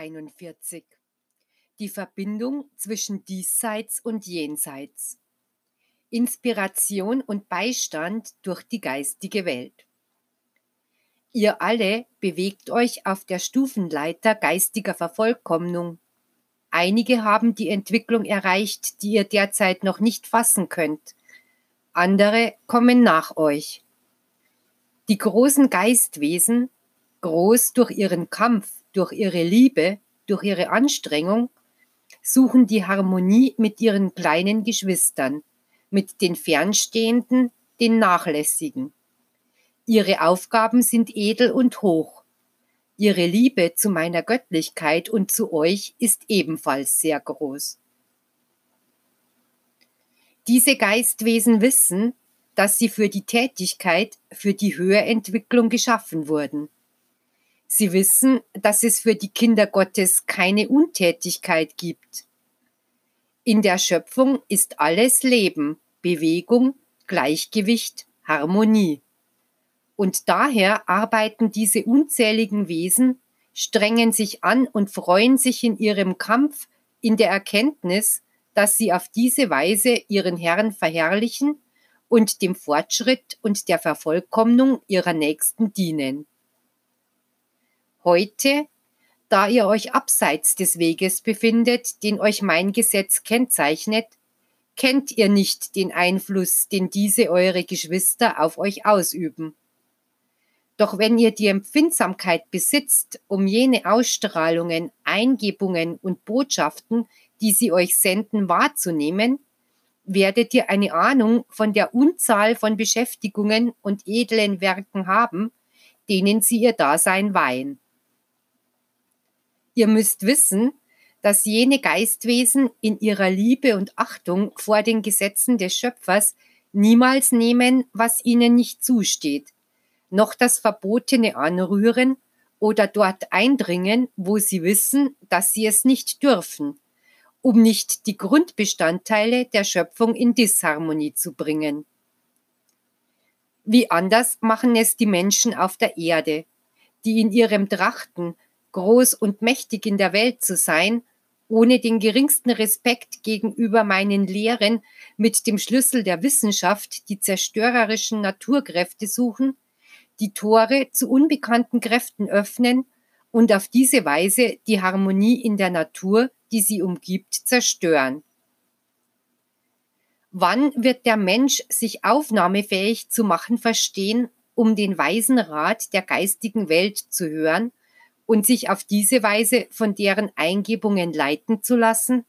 Kapitel 41 Die Verbindung zwischen Diesseits und Jenseits Inspiration und Beistand durch die geistige Welt Ihr alle bewegt euch auf der Stufenleiter geistiger Vervollkommnung. Einige haben die Entwicklung erreicht, die ihr derzeit noch nicht fassen könnt. Andere kommen nach euch. Die großen Geistwesen, groß durch ihren Kampf, durch ihre Liebe, durch ihre Anstrengung, suchen die Harmonie mit ihren kleinen Geschwistern, mit den Fernstehenden, den Nachlässigen. Ihre Aufgaben sind edel und hoch. Ihre Liebe zu meiner Göttlichkeit und zu euch ist ebenfalls sehr groß. Diese Geistwesen wissen, dass sie für die Tätigkeit, für die Höherentwicklung geschaffen wurden. Sie wissen, dass es für die Kinder Gottes keine Untätigkeit gibt. In der Schöpfung ist alles Leben, Bewegung, Gleichgewicht, Harmonie. Und daher arbeiten diese unzähligen Wesen, strengen sich an und freuen sich in ihrem Kampf in der Erkenntnis, dass sie auf diese Weise ihren Herrn verherrlichen und dem Fortschritt und der Vervollkommnung ihrer Nächsten dienen. Heute, da ihr euch abseits des Weges befindet, den euch mein Gesetz kennzeichnet, kennt ihr nicht den Einfluss, den diese eure Geschwister auf euch ausüben. Doch wenn ihr die Empfindsamkeit besitzt, um jene Ausstrahlungen, Eingebungen und Botschaften, die sie euch senden, wahrzunehmen, werdet ihr eine Ahnung von der Unzahl von Beschäftigungen und edlen Werken haben, denen sie ihr Dasein weihen. Ihr müsst wissen, dass jene Geistwesen in ihrer Liebe und Achtung vor den Gesetzen des Schöpfers niemals nehmen, was ihnen nicht zusteht, noch das Verbotene anrühren oder dort eindringen, wo sie wissen, dass sie es nicht dürfen, um nicht die Grundbestandteile der Schöpfung in Disharmonie zu bringen. Wie anders machen es die Menschen auf der Erde, die in ihrem Trachten groß und mächtig in der Welt zu sein, ohne den geringsten Respekt gegenüber meinen Lehren mit dem Schlüssel der Wissenschaft die zerstörerischen Naturkräfte suchen, die Tore zu unbekannten Kräften öffnen und auf diese Weise die Harmonie in der Natur, die sie umgibt, zerstören. Wann wird der Mensch sich aufnahmefähig zu machen verstehen, um den weisen Rat der geistigen Welt zu hören und sich auf diese Weise von deren Eingebungen leiten zu lassen?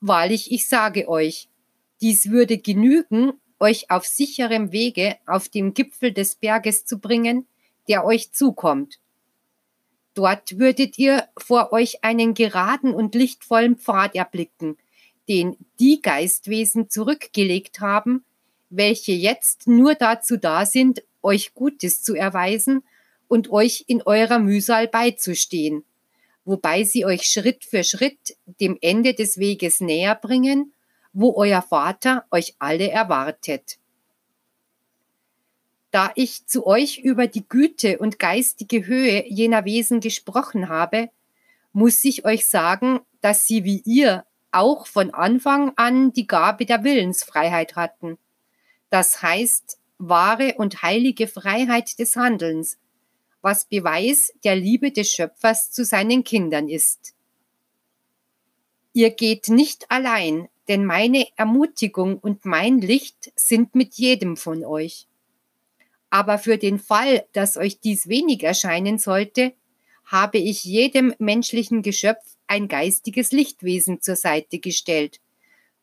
Wahrlich, ich sage euch, dies würde genügen, euch auf sicherem Wege auf dem Gipfel des Berges zu bringen, der euch zukommt. Dort würdet ihr vor euch einen geraden und lichtvollen Pfad erblicken, den die Geistwesen zurückgelegt haben, welche jetzt nur dazu da sind, euch Gutes zu erweisen und euch in eurer Mühsal beizustehen, wobei sie euch Schritt für Schritt dem Ende des Weges näher bringen, wo euer Vater euch alle erwartet. Da ich zu euch über die Güte und geistige Höhe jener Wesen gesprochen habe, muss ich euch sagen, dass sie wie ihr auch von Anfang an die Gabe der Willensfreiheit hatten. Das heißt, wahre und heilige Freiheit des Handelns, was Beweis der Liebe des Schöpfers zu seinen Kindern ist. Ihr geht nicht allein, denn meine Ermutigung und mein Licht sind mit jedem von euch. Aber für den Fall, dass euch dies wenig erscheinen sollte, habe ich jedem menschlichen Geschöpf ein geistiges Lichtwesen zur Seite gestellt,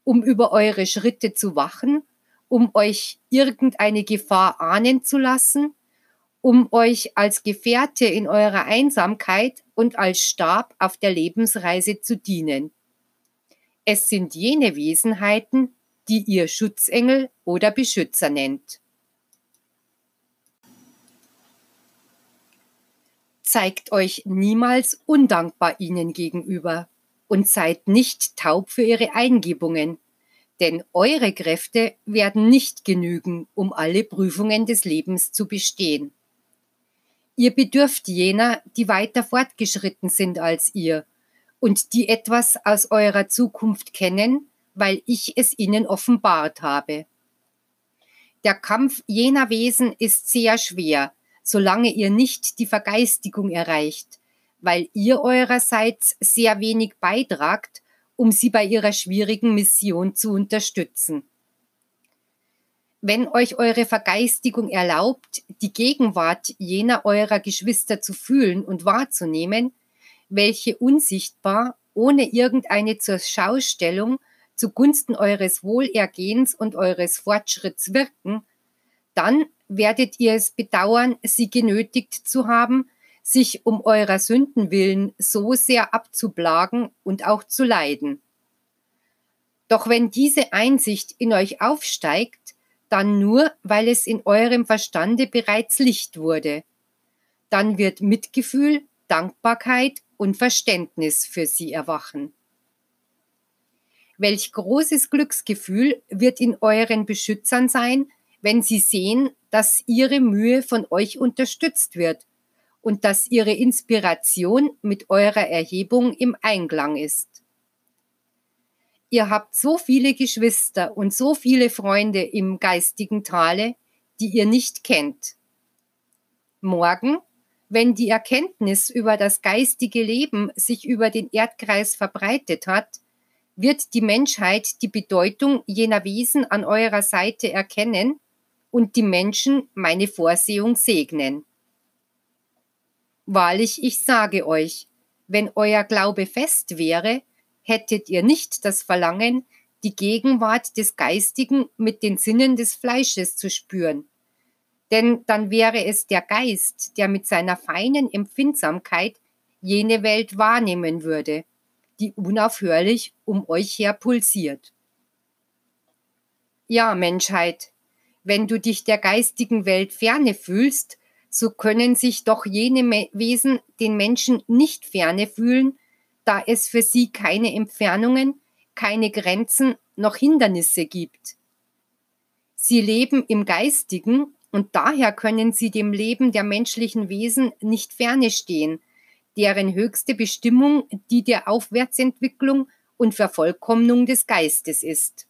um über eure Schritte zu wachen, um euch irgendeine Gefahr ahnen zu lassen um euch als Gefährte in eurer Einsamkeit und als Stab auf der Lebensreise zu dienen. Es sind jene Wesenheiten, die ihr Schutzengel oder Beschützer nennt. Zeigt euch niemals undankbar ihnen gegenüber und seid nicht taub für ihre Eingebungen, denn eure Kräfte werden nicht genügen, um alle Prüfungen des Lebens zu bestehen. Ihr bedürft jener, die weiter fortgeschritten sind als ihr und die etwas aus eurer Zukunft kennen, weil ich es ihnen offenbart habe. Der Kampf jener Wesen ist sehr schwer, solange ihr nicht die Vergeistigung erreicht, weil ihr eurerseits sehr wenig beitragt, um sie bei ihrer schwierigen Mission zu unterstützen. Wenn euch eure Vergeistigung erlaubt, die Gegenwart jener eurer Geschwister zu fühlen und wahrzunehmen, welche unsichtbar, ohne irgendeine Zurschaustellung zugunsten eures Wohlergehens und eures Fortschritts wirken, dann werdet ihr es bedauern, sie genötigt zu haben, sich um eurer Sünden willen so sehr abzuplagen und auch zu leiden. Doch wenn diese Einsicht in euch aufsteigt, dann nur, weil es in eurem Verstande bereits Licht wurde. Dann wird Mitgefühl, Dankbarkeit und Verständnis für sie erwachen. Welch großes Glücksgefühl wird in euren Beschützern sein, wenn sie sehen, dass ihre Mühe von euch unterstützt wird und dass ihre Inspiration mit eurer Erhebung im Einklang ist. Ihr habt so viele Geschwister und so viele Freunde im geistigen Tale, die ihr nicht kennt. Morgen wenn die Erkenntnis über das geistige Leben sich über den Erdkreis verbreitet hat, wird die Menschheit die Bedeutung jener Wesen an eurer Seite erkennen und die Menschen meine Vorsehung segnen. Wahrlich, ich sage euch, wenn euer Glaube fest wäre, hättet ihr nicht das Verlangen, die Gegenwart des Geistigen mit den Sinnen des Fleisches zu spüren, denn dann wäre es der Geist, der mit seiner feinen Empfindsamkeit jene Welt wahrnehmen würde, die unaufhörlich um euch her pulsiert. Ja, Menschheit, wenn du dich der geistigen Welt ferne fühlst, so können sich doch jene Wesen den Menschen nicht ferne fühlen, da es für sie keine Entfernungen, keine Grenzen noch Hindernisse gibt. Sie leben im Geistigen und daher können sie dem Leben der menschlichen Wesen nicht ferne stehen, deren höchste Bestimmung die der Aufwärtsentwicklung und Vervollkommnung des Geistes ist.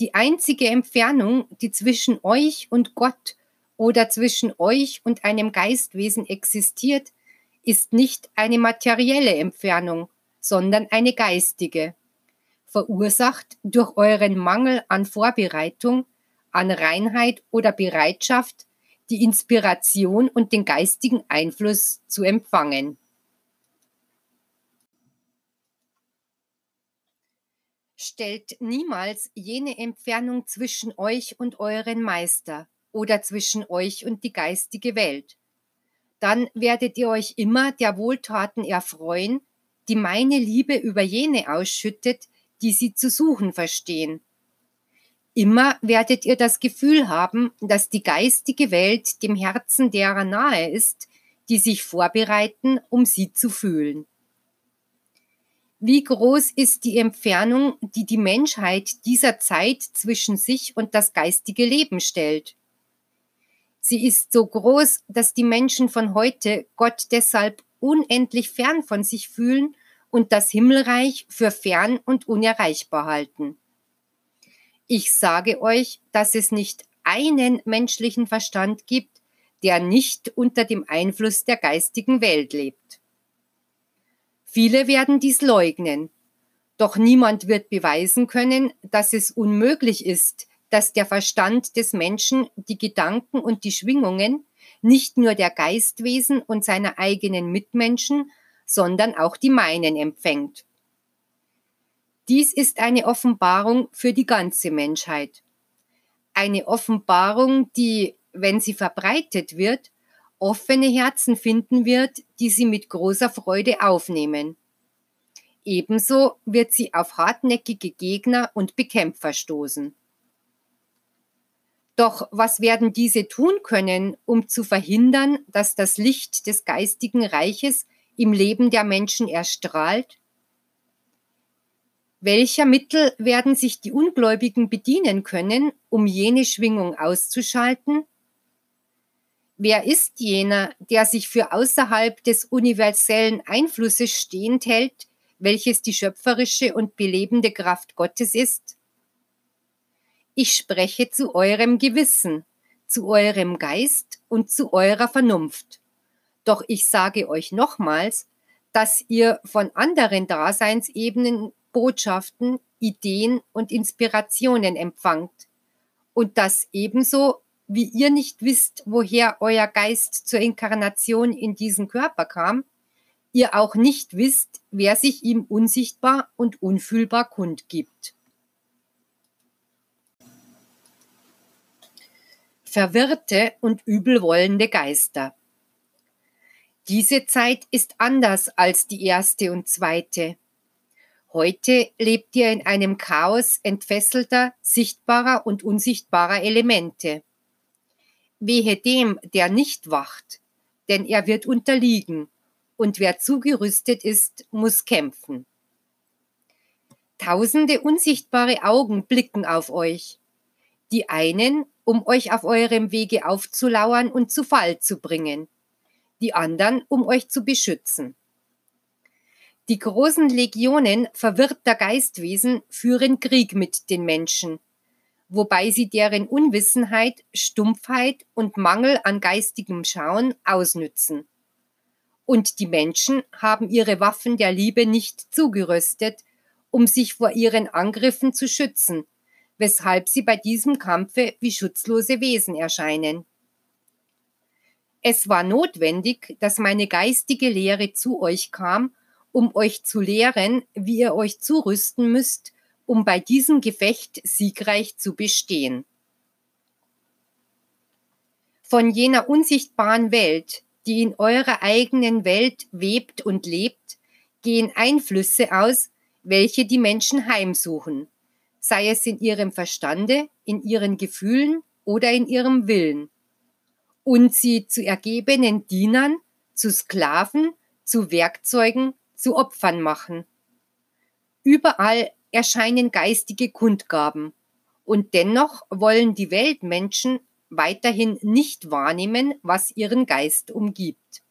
Die einzige Entfernung, die zwischen euch und Gott oder zwischen euch und einem Geistwesen existiert, ist nicht eine materielle Entfernung, sondern eine geistige, verursacht durch euren Mangel an Vorbereitung an Reinheit oder Bereitschaft, die Inspiration und den geistigen Einfluss zu empfangen. Stellt niemals jene Entfernung zwischen euch und euren Meister oder zwischen euch und die geistige Welt. Dann werdet ihr euch immer der Wohltaten erfreuen, die meine Liebe über jene ausschüttet, die sie zu suchen verstehen Immer werdet ihr das Gefühl haben, dass die geistige Welt dem Herzen derer nahe ist, die sich vorbereiten, um sie zu fühlen. Wie groß ist die Entfernung, die die Menschheit dieser Zeit zwischen sich und das geistige Leben stellt? Sie ist so groß, dass die Menschen von heute Gott deshalb unendlich fern von sich fühlen und das Himmelreich für fern und unerreichbar halten. Ich sage euch, dass es nicht einen menschlichen Verstand gibt, der nicht unter dem Einfluss der geistigen Welt lebt. Viele werden dies leugnen, doch niemand wird beweisen können, dass es unmöglich ist, dass der Verstand des Menschen die Gedanken und die Schwingungen nicht nur der Geistwesen und seiner eigenen Mitmenschen, sondern auch die meinen empfängt. Dies ist eine Offenbarung für die ganze Menschheit. Eine Offenbarung, die, wenn sie verbreitet wird, offene Herzen finden wird, die sie mit großer Freude aufnehmen. Ebenso wird sie auf hartnäckige Gegner und Bekämpfer stoßen. Doch was werden diese tun können, um zu verhindern, dass das Licht des geistigen Reiches im Leben der Menschen erstrahlt? Welcher Mittel werden sich die Ungläubigen bedienen können, um jene Schwingung auszuschalten? Wer ist jener, der sich für außerhalb des universellen Einflusses stehend hält, welches die schöpferische und belebende Kraft Gottes ist? Ich spreche zu eurem Gewissen, zu eurem Geist und zu eurer Vernunft. Doch ich sage euch nochmals, dass ihr von anderen Daseinsebenen Botschaften, Ideen und Inspirationen empfangt und dass ebenso wie ihr nicht wisst, woher euer Geist zur Inkarnation in diesen Körper kam, ihr auch nicht wisst, wer sich ihm unsichtbar und unfühlbar kundgibt. Verwirrte und übelwollende Geister. Diese Zeit ist anders als die erste und zweite. Heute lebt ihr in einem Chaos entfesselter, sichtbarer und unsichtbarer Elemente. Wehe dem, der nicht wacht, denn er wird unterliegen, und wer zugerüstet ist, muss kämpfen. Tausende unsichtbare Augen blicken auf euch. Die einen, um euch auf eurem Wege aufzulauern und zu Fall zu bringen, die anderen, um euch zu beschützen. Die großen Legionen verwirrter Geistwesen führen Krieg mit den Menschen, wobei sie deren Unwissenheit, Stumpfheit und Mangel an geistigem Schauen ausnützen. Und die Menschen haben ihre Waffen der Liebe nicht zugerüstet, um sich vor ihren Angriffen zu schützen, weshalb sie bei diesem Kampfe wie schutzlose Wesen erscheinen. Es war notwendig, dass meine geistige Lehre zu euch kam, um euch zu lehren, wie ihr euch zurüsten müsst, um bei diesem Gefecht siegreich zu bestehen. Von jener unsichtbaren Welt, die in eurer eigenen Welt webt und lebt, gehen Einflüsse aus, welche die Menschen heimsuchen, sei es in ihrem Verstande, in ihren Gefühlen oder in ihrem Willen, und sie zu ergebenen Dienern, zu Sklaven, zu Werkzeugen, zu Opfern machen. Überall erscheinen geistige Kundgaben. Und dennoch wollen die Weltmenschen weiterhin nicht wahrnehmen, was ihren Geist umgibt.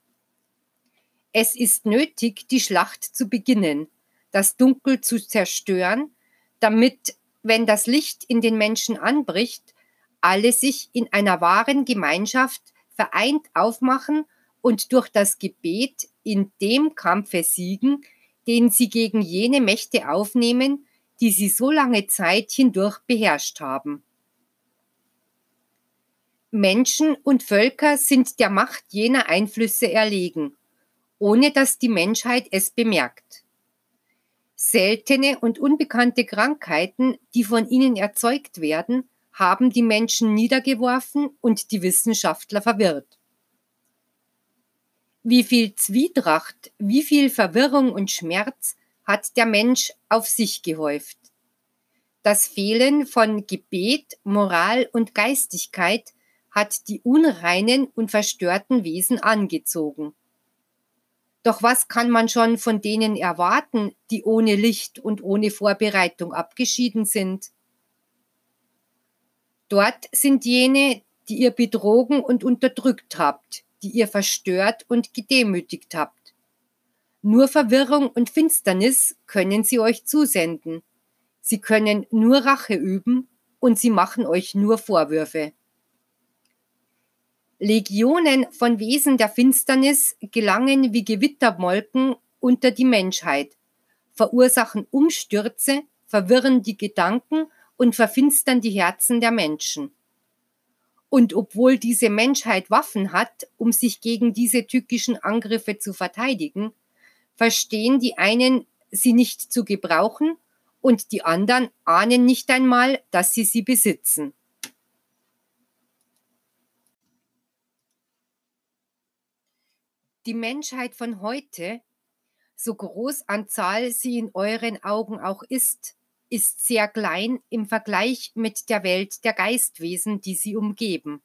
Es ist nötig, die Schlacht zu beginnen, das Dunkel zu zerstören, damit, wenn das Licht in den Menschen anbricht, alle sich in einer wahren Gemeinschaft vereint aufmachen und durch das Gebet in dem Kampfe siegen, den sie gegen jene Mächte aufnehmen, die sie so lange Zeit hindurch beherrscht haben. Menschen und Völker sind der Macht jener Einflüsse erlegen, ohne dass die Menschheit es bemerkt. Seltene und unbekannte Krankheiten, die von ihnen erzeugt werden, haben die Menschen niedergeworfen und die Wissenschaftler verwirrt. Wie viel Zwietracht, wie viel Verwirrung und Schmerz hat der Mensch auf sich gehäuft. Das Fehlen von Gebet, Moral und Geistigkeit hat die unreinen und verstörten Wesen angezogen. Doch was kann man schon von denen erwarten, die ohne Licht und ohne Vorbereitung abgeschieden sind? Dort sind jene, die ihr betrogen und unterdrückt habt, die ihr verstört und gedemütigt habt. Nur Verwirrung und Finsternis können sie euch zusenden. Sie können nur Rache üben und sie machen euch nur Vorwürfe. Legionen von Wesen der Finsternis gelangen wie Gewittermolken unter die Menschheit, verursachen Umstürze, verwirren die Gedanken und verfinstern die Herzen der Menschen. Und obwohl diese Menschheit Waffen hat, um sich gegen diese tückischen Angriffe zu verteidigen, verstehen die einen, sie nicht zu gebrauchen und die anderen ahnen nicht einmal, dass sie sie besitzen. Die Menschheit von heute, so groß an Zahl sie in euren Augen auch ist, ist sehr klein im Vergleich mit der Welt der Geistwesen, die sie umgeben.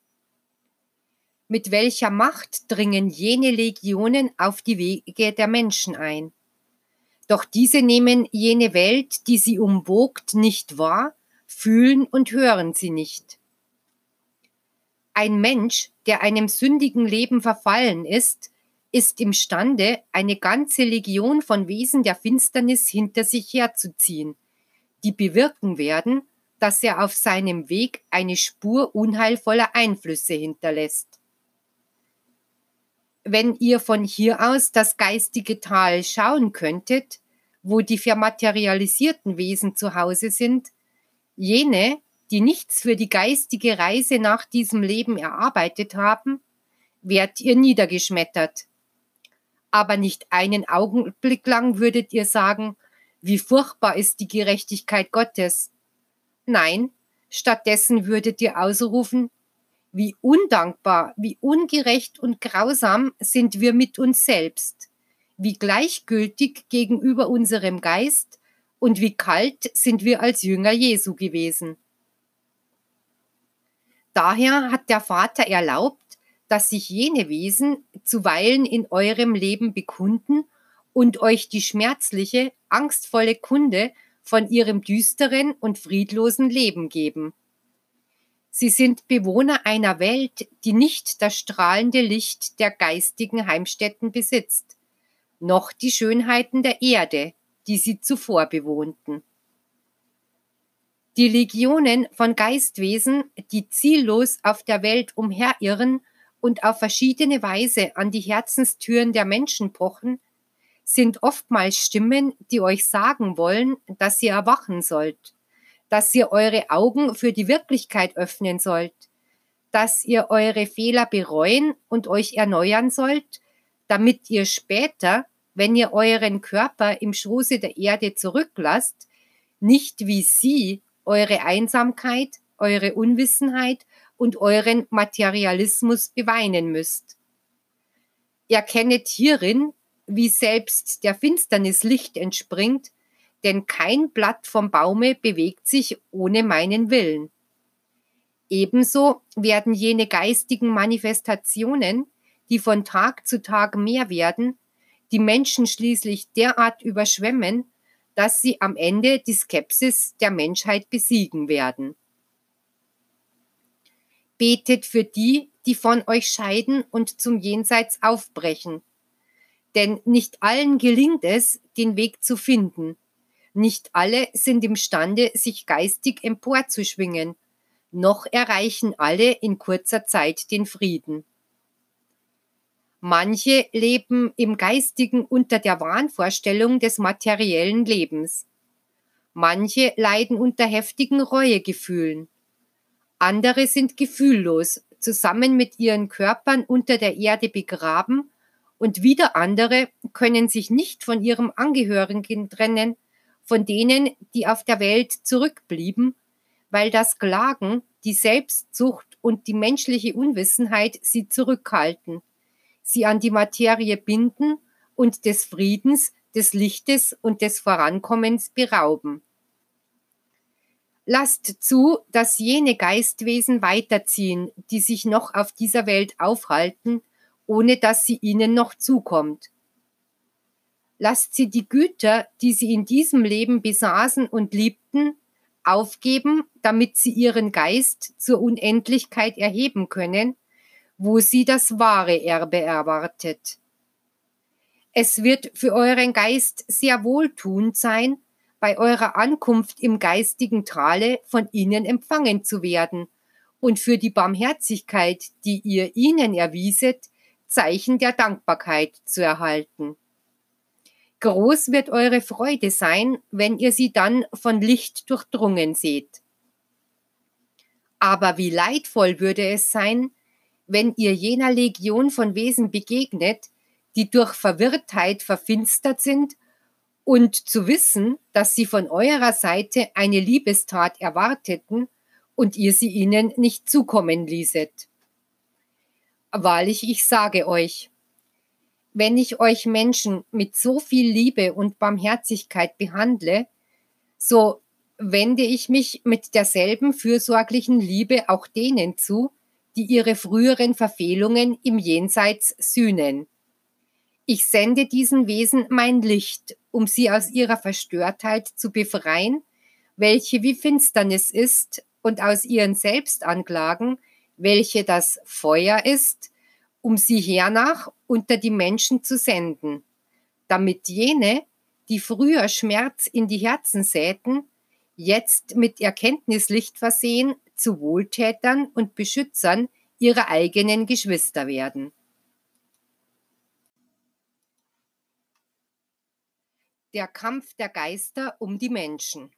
Mit welcher Macht dringen jene Legionen auf die Wege der Menschen ein? Doch diese nehmen jene Welt, die sie umwogt, nicht wahr, fühlen und hören sie nicht. Ein Mensch, der einem sündigen Leben verfallen ist, ist imstande, eine ganze Legion von Wesen der Finsternis hinter sich herzuziehen, die bewirken werden, dass er auf seinem Weg eine Spur unheilvoller Einflüsse hinterlässt. Wenn ihr von hier aus das geistige Tal schauen könntet, wo die vermaterialisierten Wesen zu Hause sind, jene, die nichts für die geistige Reise nach diesem Leben erarbeitet haben, werdet ihr niedergeschmettert. Aber nicht einen Augenblick lang würdet ihr sagen, wie furchtbar ist die Gerechtigkeit Gottes. Nein, stattdessen würdet ihr ausrufen, wie undankbar, wie ungerecht und grausam sind wir mit uns selbst, wie gleichgültig gegenüber unserem Geist und wie kalt sind wir als Jünger Jesu gewesen. Daher hat der Vater erlaubt, dass sich jene Wesen zuweilen in eurem Leben bekunden und euch die schmerzliche, angstvolle Kunde von ihrem düsteren und friedlosen Leben geben. Sie sind Bewohner einer Welt, die nicht das strahlende Licht der geistigen Heimstätten besitzt, noch die Schönheiten der Erde, die sie zuvor bewohnten. Die Legionen von Geistwesen, die ziellos auf der Welt umherirren und auf verschiedene Weise an die Herzenstüren der Menschen pochen, sind oftmals Stimmen, die euch sagen wollen, dass ihr erwachen sollt, dass ihr eure Augen für die Wirklichkeit öffnen sollt, dass ihr eure Fehler bereuen und euch erneuern sollt, damit ihr später, wenn ihr euren Körper im Schoße der Erde zurücklasst, nicht wie sie eure Einsamkeit, eure Unwissenheit und euren Materialismus beweinen müsst. Erkennet hierin, wie selbst der Finsternis Licht entspringt, denn kein Blatt vom Baume bewegt sich ohne meinen Willen. Ebenso werden jene geistigen Manifestationen, die von Tag zu Tag mehr werden, die Menschen schließlich derart überschwemmen, dass sie am Ende die Skepsis der Menschheit besiegen werden. Betet für die, die von euch scheiden und zum Jenseits aufbrechen, denn nicht allen gelingt es, den Weg zu finden. Nicht alle sind imstande, sich geistig emporzuschwingen, noch erreichen alle in kurzer Zeit den Frieden. Manche leben im Geistigen unter der Wahnvorstellung des materiellen Lebens. Manche leiden unter heftigen Reuegefühlen. Andere sind gefühllos, zusammen mit ihren Körpern unter der Erde begraben und wieder andere können sich nicht von ihrem Angehörigen trennen, von denen, die auf der Welt zurückblieben, weil das Klagen, die Selbstsucht und die menschliche Unwissenheit sie zurückhalten, sie an die Materie binden und des Friedens, des Lichtes und des Vorankommens berauben. Lasst zu, dass jene Geistwesen weiterziehen, die sich noch auf dieser Welt aufhalten ohne dass sie ihnen noch zukommt. Lasst sie die Güter, die sie in diesem Leben besaßen und liebten, aufgeben, damit sie ihren Geist zur Unendlichkeit erheben können, wo sie das wahre Erbe erwartet. Es wird für euren Geist sehr wohltuend sein, bei eurer Ankunft im geistigen Tale von ihnen empfangen zu werden und für die Barmherzigkeit, die ihr ihnen erwieset, Zeichen der Dankbarkeit zu erhalten. Groß wird eure Freude sein, wenn ihr sie dann von Licht durchdrungen seht. Aber wie leidvoll würde es sein, wenn ihr jener Legion von Wesen begegnet, die durch Verwirrtheit verfinstert sind und zu wissen, dass sie von eurer Seite eine Liebestat erwarteten und ihr sie ihnen nicht zukommen ließet. Wahrlich, ich sage euch, wenn ich euch Menschen mit so viel Liebe und Barmherzigkeit behandle, so wende ich mich mit derselben fürsorglichen Liebe auch denen zu, die ihre früheren Verfehlungen im Jenseits sühnen. Ich sende diesen Wesen mein Licht, um sie aus ihrer Verstörtheit zu befreien, welche wie Finsternis ist, und aus ihren Selbstanklagen, welche das Feuer ist, um sie hernach unter die Menschen zu senden, damit jene, die früher Schmerz in die Herzen säten, jetzt mit Erkenntnislicht versehen, zu Wohltätern und Beschützern ihrer eigenen Geschwister werden. Der Kampf der Geister um die Menschen.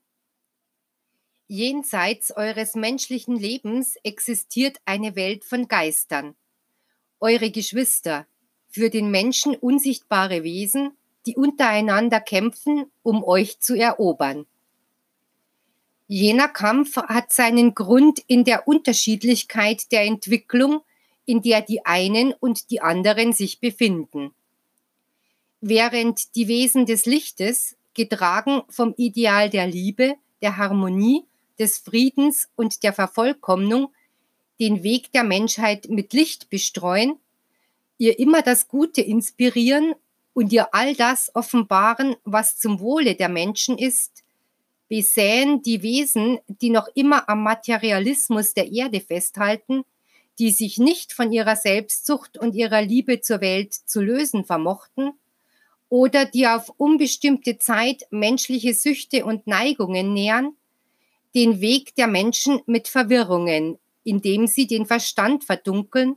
Jenseits eures menschlichen Lebens existiert eine Welt von Geistern. Eure Geschwister, für den Menschen unsichtbare Wesen, die untereinander kämpfen, um euch zu erobern. Jener Kampf hat seinen Grund in der Unterschiedlichkeit der Entwicklung, in der die einen und die anderen sich befinden. Während die Wesen des Lichtes, getragen vom Ideal der Liebe, der Harmonie, des Friedens und der Vervollkommnung, den Weg der Menschheit mit Licht bestreuen, ihr immer das Gute inspirieren und ihr all das offenbaren, was zum Wohle der Menschen ist, besäen die Wesen, die noch immer am Materialismus der Erde festhalten, die sich nicht von ihrer Selbstsucht und ihrer Liebe zur Welt zu lösen vermochten, oder die auf unbestimmte Zeit menschliche Süchte und Neigungen nähern, den Weg der Menschen mit Verwirrungen, indem sie den Verstand verdunkeln,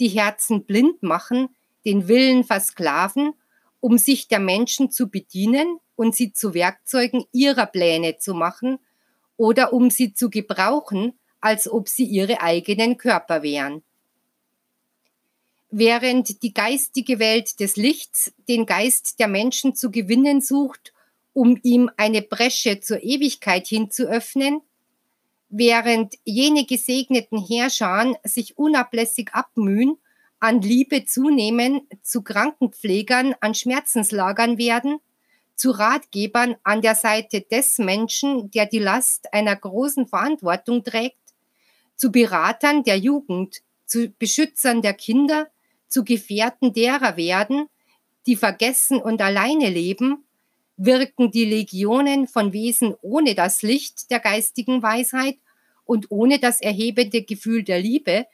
die Herzen blind machen, den Willen versklaven, um sich der Menschen zu bedienen und sie zu Werkzeugen ihrer Pläne zu machen oder um sie zu gebrauchen, als ob sie ihre eigenen Körper wären. Während die geistige Welt des Lichts den Geist der Menschen zu gewinnen sucht, um ihm eine Bresche zur Ewigkeit hinzuöffnen, während jene gesegneten Herrscher sich unablässig abmühen, an Liebe zunehmen, zu Krankenpflegern an Schmerzenslagern werden, zu Ratgebern an der Seite des Menschen, der die Last einer großen Verantwortung trägt, zu Beratern der Jugend, zu Beschützern der Kinder, zu Gefährten derer werden, die vergessen und alleine leben, wirken die Legionen von Wesen ohne das Licht der geistigen Weisheit und ohne das erhebende Gefühl der Liebe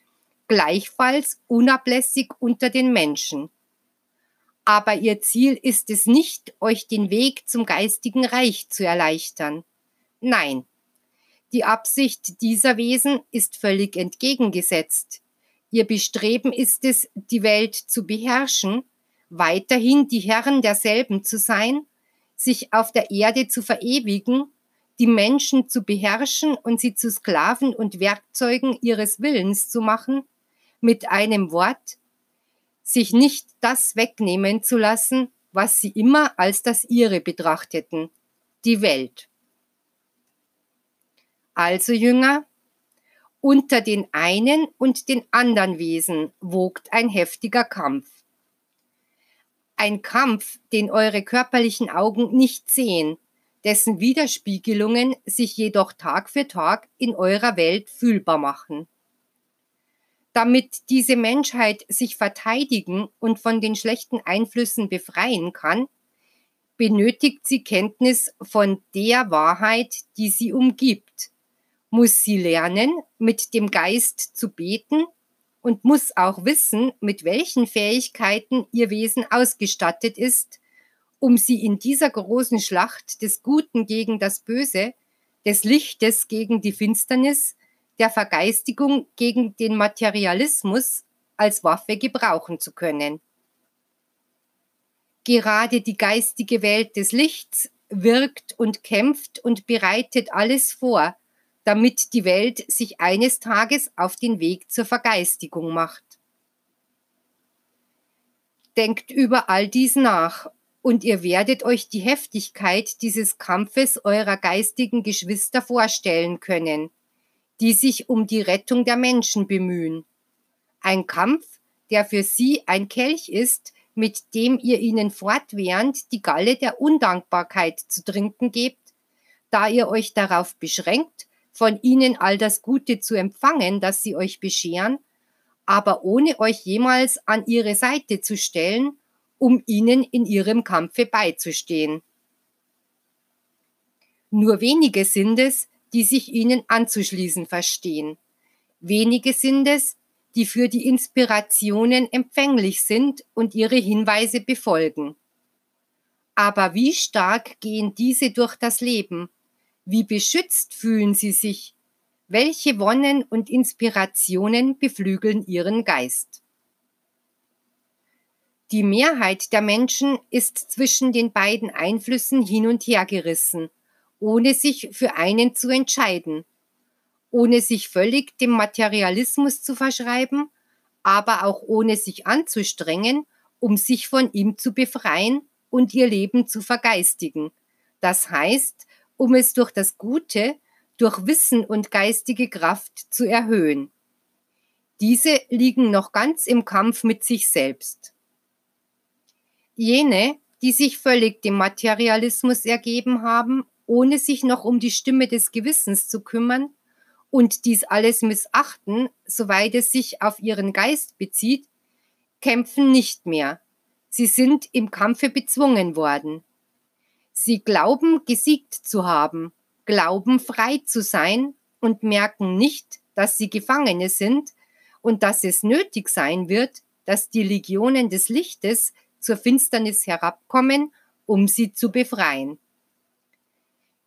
gleichfalls unablässig unter den Menschen aber ihr Ziel ist es nicht, euch den Weg zum geistigen Reich zu erleichtern. Nein, die Absicht dieser Wesen ist völlig entgegengesetzt. Ihr Bestreben ist es, die Welt zu beherrschen, weiterhin die Herren derselben zu sein, sich auf der Erde zu verewigen, die Menschen zu beherrschen und sie zu Sklaven und Werkzeugen ihres Willens zu machen, mit einem Wort, sich nicht das wegnehmen zu lassen, was sie immer als das ihre betrachteten, die Welt. Also Jünger, unter den einen und den anderen Wesen wogt ein heftiger Kampf. Ein Kampf, den eure körperlichen Augen nicht sehen, dessen Widerspiegelungen sich jedoch Tag für Tag in eurer Welt fühlbar machen damit diese Menschheit sich verteidigen und von den schlechten Einflüssen befreien kann, benötigt sie Kenntnis von der Wahrheit, die sie umgibt, muss sie lernen, mit dem Geist zu beten und muss auch wissen, mit welchen Fähigkeiten ihr Wesen ausgestattet ist, um sie in dieser großen Schlacht des Guten gegen das Böse, des Lichtes gegen die Finsternis, der Vergeistigung gegen den Materialismus als Waffe gebrauchen zu können. Gerade die geistige Welt des Lichts wirkt und kämpft und bereitet alles vor, damit die Welt sich eines Tages auf den Weg zur Vergeistigung macht. Denkt über all dies nach, und ihr werdet euch die Heftigkeit dieses Kampfes eurer geistigen Geschwister vorstellen können, die sich um die Rettung der Menschen bemühen. Ein Kampf, der für sie ein Kelch ist, mit dem ihr ihnen fortwährend die Galle der Undankbarkeit zu trinken gebt, da ihr euch darauf beschränkt, von ihnen all das Gute zu empfangen, das sie euch bescheren, aber ohne euch jemals an ihre Seite zu stellen, um ihnen in ihrem Kampfe beizustehen. Nur wenige sind es, die sich ihnen anzuschließen verstehen. Wenige sind es, die für die Inspirationen empfänglich sind und ihre Hinweise befolgen. Aber wie stark gehen diese durch das Leben? Wie beschützt fühlen sie sich? Welche Wonnen und Inspirationen beflügeln ihren Geist? Die Mehrheit der Menschen ist zwischen den beiden Einflüssen hin und her gerissen, ohne sich für einen zu entscheiden, ohne sich völlig dem Materialismus zu verschreiben, aber auch ohne sich anzustrengen, um sich von ihm zu befreien und ihr Leben zu vergeistigen. Das heißt, um es durch das Gute, durch Wissen und geistige Kraft zu erhöhen. Diese liegen noch ganz im Kampf mit sich selbst. Jene, die sich völlig dem Materialismus ergeben haben, ohne sich noch um die Stimme des Gewissens zu kümmern und dies alles missachten, soweit es sich auf ihren Geist bezieht, kämpfen nicht mehr. Sie sind im Kampfe bezwungen worden. Sie glauben gesiegt zu haben, glauben frei zu sein und merken nicht, dass sie Gefangene sind und dass es nötig sein wird, dass die Legionen des Lichtes zur Finsternis herabkommen, um sie zu befreien.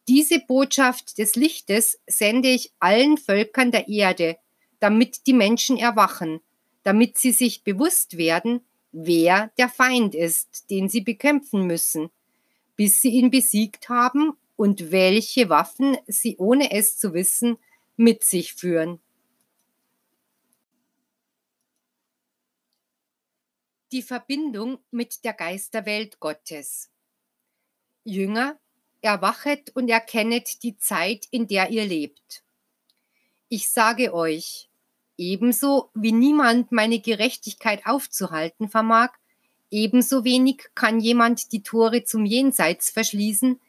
Diese Botschaft des Lichtes sende ich allen Völkern der Erde, damit die Menschen erwachen, damit sie sich bewusst werden, wer der Feind ist, den sie bekämpfen müssen, bis sie ihn besiegt haben und welche Waffen sie ohne es zu wissen mit sich führen. Die Verbindung mit der Geisterwelt Gottes. Jünger, erwachet und erkennet die Zeit, in der ihr lebt. Ich sage euch, ebenso wie niemand meine Gerechtigkeit aufzuhalten vermag, ebenso wenig kann jemand die Tore zum Jenseits verschließen,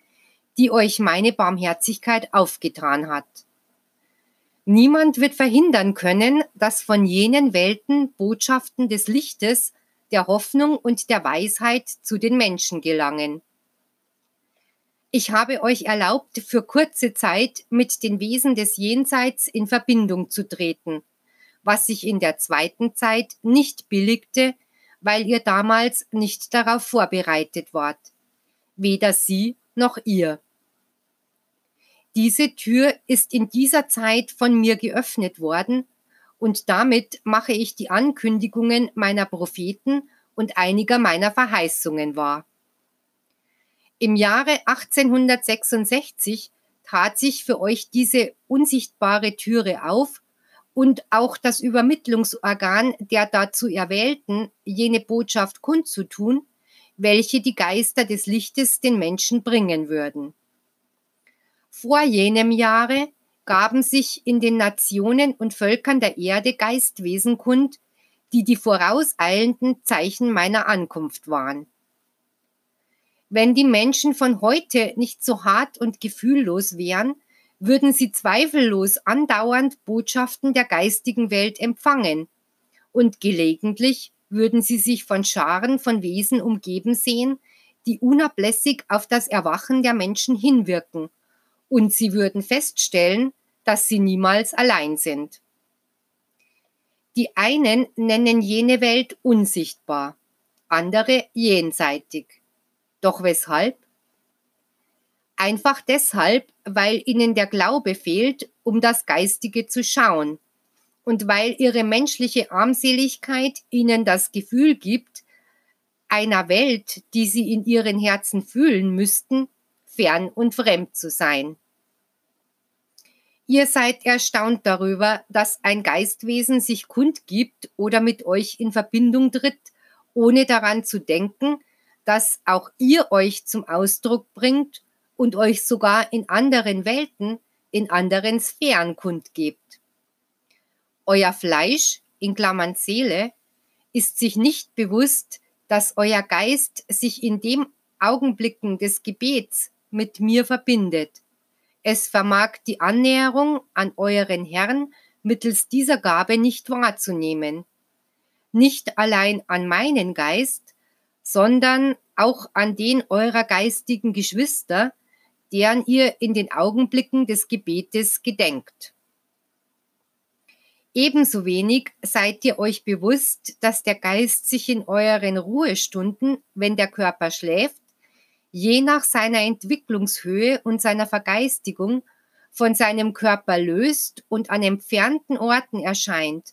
die euch meine Barmherzigkeit aufgetan hat. Niemand wird verhindern können, dass von jenen Welten Botschaften des Lichtes der Hoffnung und der Weisheit zu den Menschen gelangen. Ich habe euch erlaubt, für kurze Zeit mit den Wesen des Jenseits in Verbindung zu treten, was sich in der zweiten Zeit nicht billigte, weil ihr damals nicht darauf vorbereitet wart. Weder sie noch ihr. Diese Tür ist in dieser Zeit von mir geöffnet worden, und damit mache ich die Ankündigungen meiner Propheten und einiger meiner Verheißungen wahr. Im Jahre 1866 tat sich für euch diese unsichtbare Türe auf und auch das Übermittlungsorgan der dazu erwählten, jene Botschaft kundzutun, welche die Geister des Lichtes den Menschen bringen würden. Vor jenem Jahre gaben sich in den Nationen und Völkern der Erde Geistwesen kund, die die vorauseilenden Zeichen meiner Ankunft waren. Wenn die Menschen von heute nicht so hart und gefühllos wären, würden sie zweifellos andauernd Botschaften der geistigen Welt empfangen, und gelegentlich würden sie sich von Scharen von Wesen umgeben sehen, die unablässig auf das Erwachen der Menschen hinwirken, und sie würden feststellen, dass sie niemals allein sind. Die einen nennen jene Welt unsichtbar, andere jenseitig. Doch weshalb? Einfach deshalb, weil ihnen der Glaube fehlt, um das Geistige zu schauen und weil ihre menschliche Armseligkeit ihnen das Gefühl gibt, einer Welt, die sie in ihren Herzen fühlen müssten, fern und fremd zu sein. Ihr seid erstaunt darüber, dass ein Geistwesen sich kundgibt oder mit euch in Verbindung tritt, ohne daran zu denken, dass auch ihr euch zum Ausdruck bringt und euch sogar in anderen Welten, in anderen Sphären kundgebt. Euer Fleisch, in Klammern Seele, ist sich nicht bewusst, dass euer Geist sich in dem Augenblicken des Gebets mit mir verbindet es vermag die Annäherung an euren Herrn mittels dieser Gabe nicht wahrzunehmen. Nicht allein an meinen Geist, sondern auch an den eurer geistigen Geschwister, deren ihr in den Augenblicken des Gebetes gedenkt. Ebenso wenig seid ihr euch bewusst, dass der Geist sich in euren Ruhestunden, wenn der Körper schläft, je nach seiner Entwicklungshöhe und seiner Vergeistigung von seinem Körper löst und an entfernten Orten erscheint,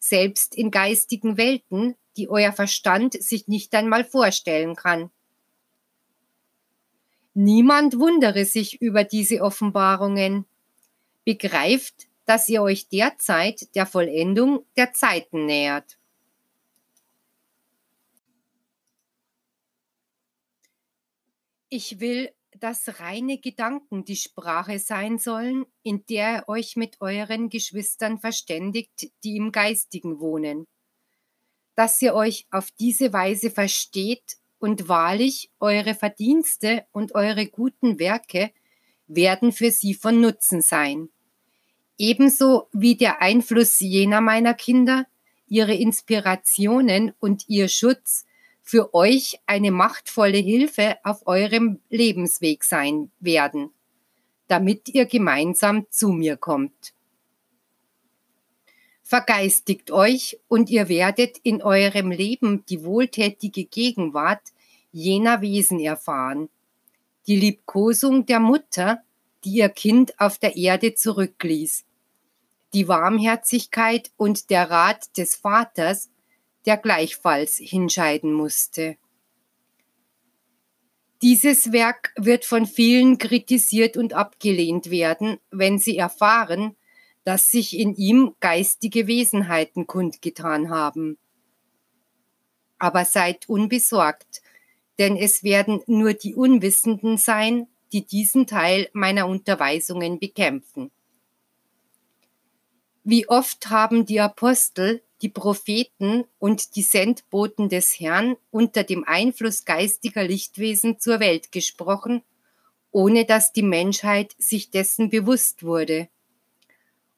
selbst in geistigen Welten, die euer Verstand sich nicht einmal vorstellen kann. Niemand wundere sich über diese Offenbarungen. Begreift, dass ihr euch derzeit der Vollendung der Zeiten nähert. Ich will, dass reine Gedanken die Sprache sein sollen, in der ihr euch mit euren Geschwistern verständigt, die im Geistigen wohnen. Dass ihr euch auf diese Weise versteht und wahrlich eure Verdienste und eure guten Werke werden für sie von Nutzen sein ebenso wie der Einfluss jener meiner Kinder, ihre Inspirationen und ihr Schutz für euch eine machtvolle Hilfe auf eurem Lebensweg sein werden, damit ihr gemeinsam zu mir kommt. Vergeistigt euch und ihr werdet in eurem Leben die wohltätige Gegenwart jener Wesen erfahren, die Liebkosung der Mutter, die ihr Kind auf der Erde zurückließ, die Warmherzigkeit und der Rat des Vaters, der gleichfalls hinscheiden musste. Dieses Werk wird von vielen kritisiert und abgelehnt werden, wenn sie erfahren, dass sich in ihm geistige Wesenheiten kundgetan haben. Aber seid unbesorgt, denn es werden nur die Unwissenden sein, die diesen Teil meiner Unterweisungen bekämpfen. Wie oft haben die Apostel, die Propheten und die Sendboten des Herrn unter dem Einfluss geistiger Lichtwesen zur Welt gesprochen, ohne dass die Menschheit sich dessen bewusst wurde.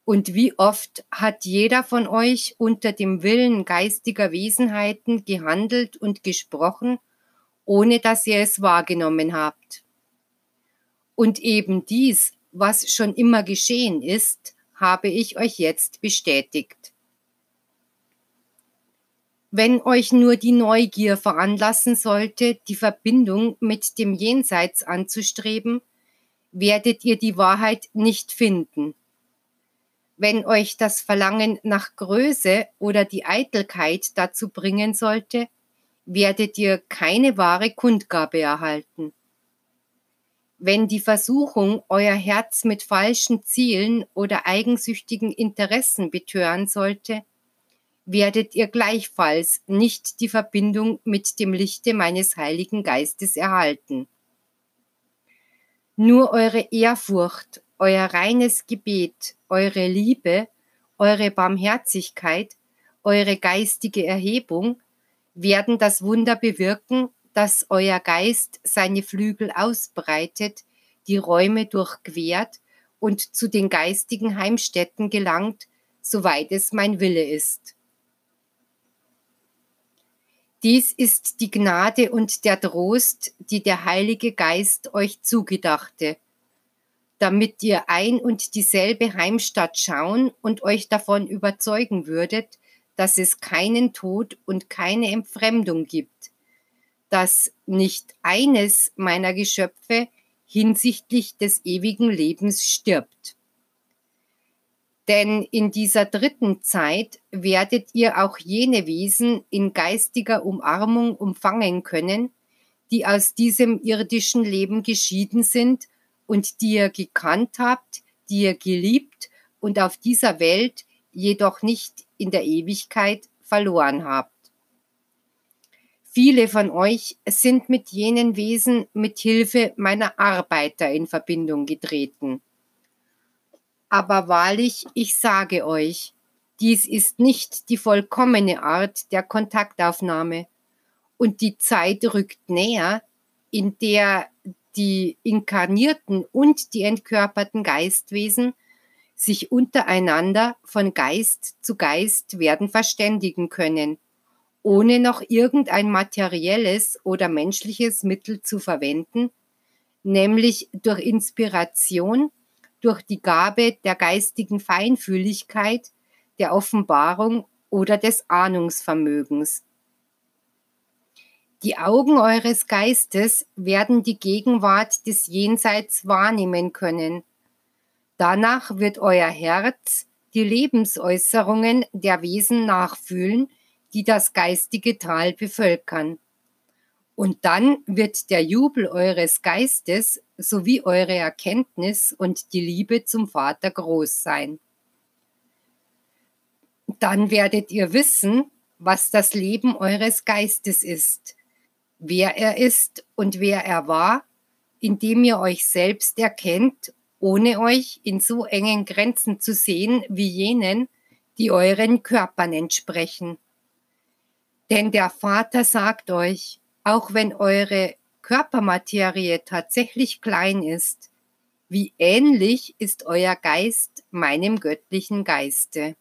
Und wie oft hat jeder von euch unter dem Willen geistiger Wesenheiten gehandelt und gesprochen, ohne dass ihr es wahrgenommen habt. Und eben dies, was schon immer geschehen ist, habe ich euch jetzt bestätigt. Wenn euch nur die Neugier veranlassen sollte, die Verbindung mit dem Jenseits anzustreben, werdet ihr die Wahrheit nicht finden. Wenn euch das Verlangen nach Größe oder die Eitelkeit dazu bringen sollte, werdet ihr keine wahre Kundgabe erhalten wenn die Versuchung, euer Herz mit falschen Zielen oder eigensüchtigen Interessen betören sollte, werdet ihr gleichfalls nicht die Verbindung mit dem Lichte meines Heiligen Geistes erhalten. Nur eure Ehrfurcht, euer reines Gebet, eure Liebe, eure Barmherzigkeit, eure geistige Erhebung werden das Wunder bewirken, dass euer Geist seine Flügel ausbreitet, die Räume durchquert und zu den geistigen Heimstätten gelangt, soweit es mein Wille ist. Dies ist die Gnade und der Trost, die der Heilige Geist euch zugedachte, damit ihr ein und dieselbe Heimstatt schauen und euch davon überzeugen würdet, dass es keinen Tod und keine Entfremdung gibt, dass nicht eines meiner Geschöpfe hinsichtlich des ewigen Lebens stirbt. Denn in dieser dritten Zeit werdet ihr auch jene Wesen in geistiger Umarmung umfangen können, die aus diesem irdischen Leben geschieden sind und die ihr gekannt habt, die ihr geliebt und auf dieser Welt jedoch nicht in der Ewigkeit verloren habt. Viele von euch sind mit jenen Wesen mit Hilfe meiner Arbeiter in Verbindung getreten. Aber wahrlich, ich sage euch, dies ist nicht die vollkommene Art der Kontaktaufnahme. Und die Zeit rückt näher, in der die inkarnierten und die entkörperten Geistwesen sich untereinander von Geist zu Geist werden verständigen können ohne noch irgendein materielles oder menschliches Mittel zu verwenden, nämlich durch Inspiration, durch die Gabe der geistigen Feinfühligkeit, der Offenbarung oder des Ahnungsvermögens. Die Augen eures Geistes werden die Gegenwart des Jenseits wahrnehmen können. Danach wird euer Herz die Lebensäußerungen der Wesen nachfühlen, die das geistige Tal bevölkern. Und dann wird der Jubel eures Geistes sowie eure Erkenntnis und die Liebe zum Vater groß sein. Dann werdet ihr wissen, was das Leben eures Geistes ist, wer er ist und wer er war, indem ihr euch selbst erkennt, ohne euch in so engen Grenzen zu sehen wie jenen, die euren Körpern entsprechen. Denn der Vater sagt euch, auch wenn eure Körpermaterie tatsächlich klein ist, wie ähnlich ist euer Geist meinem göttlichen Geiste.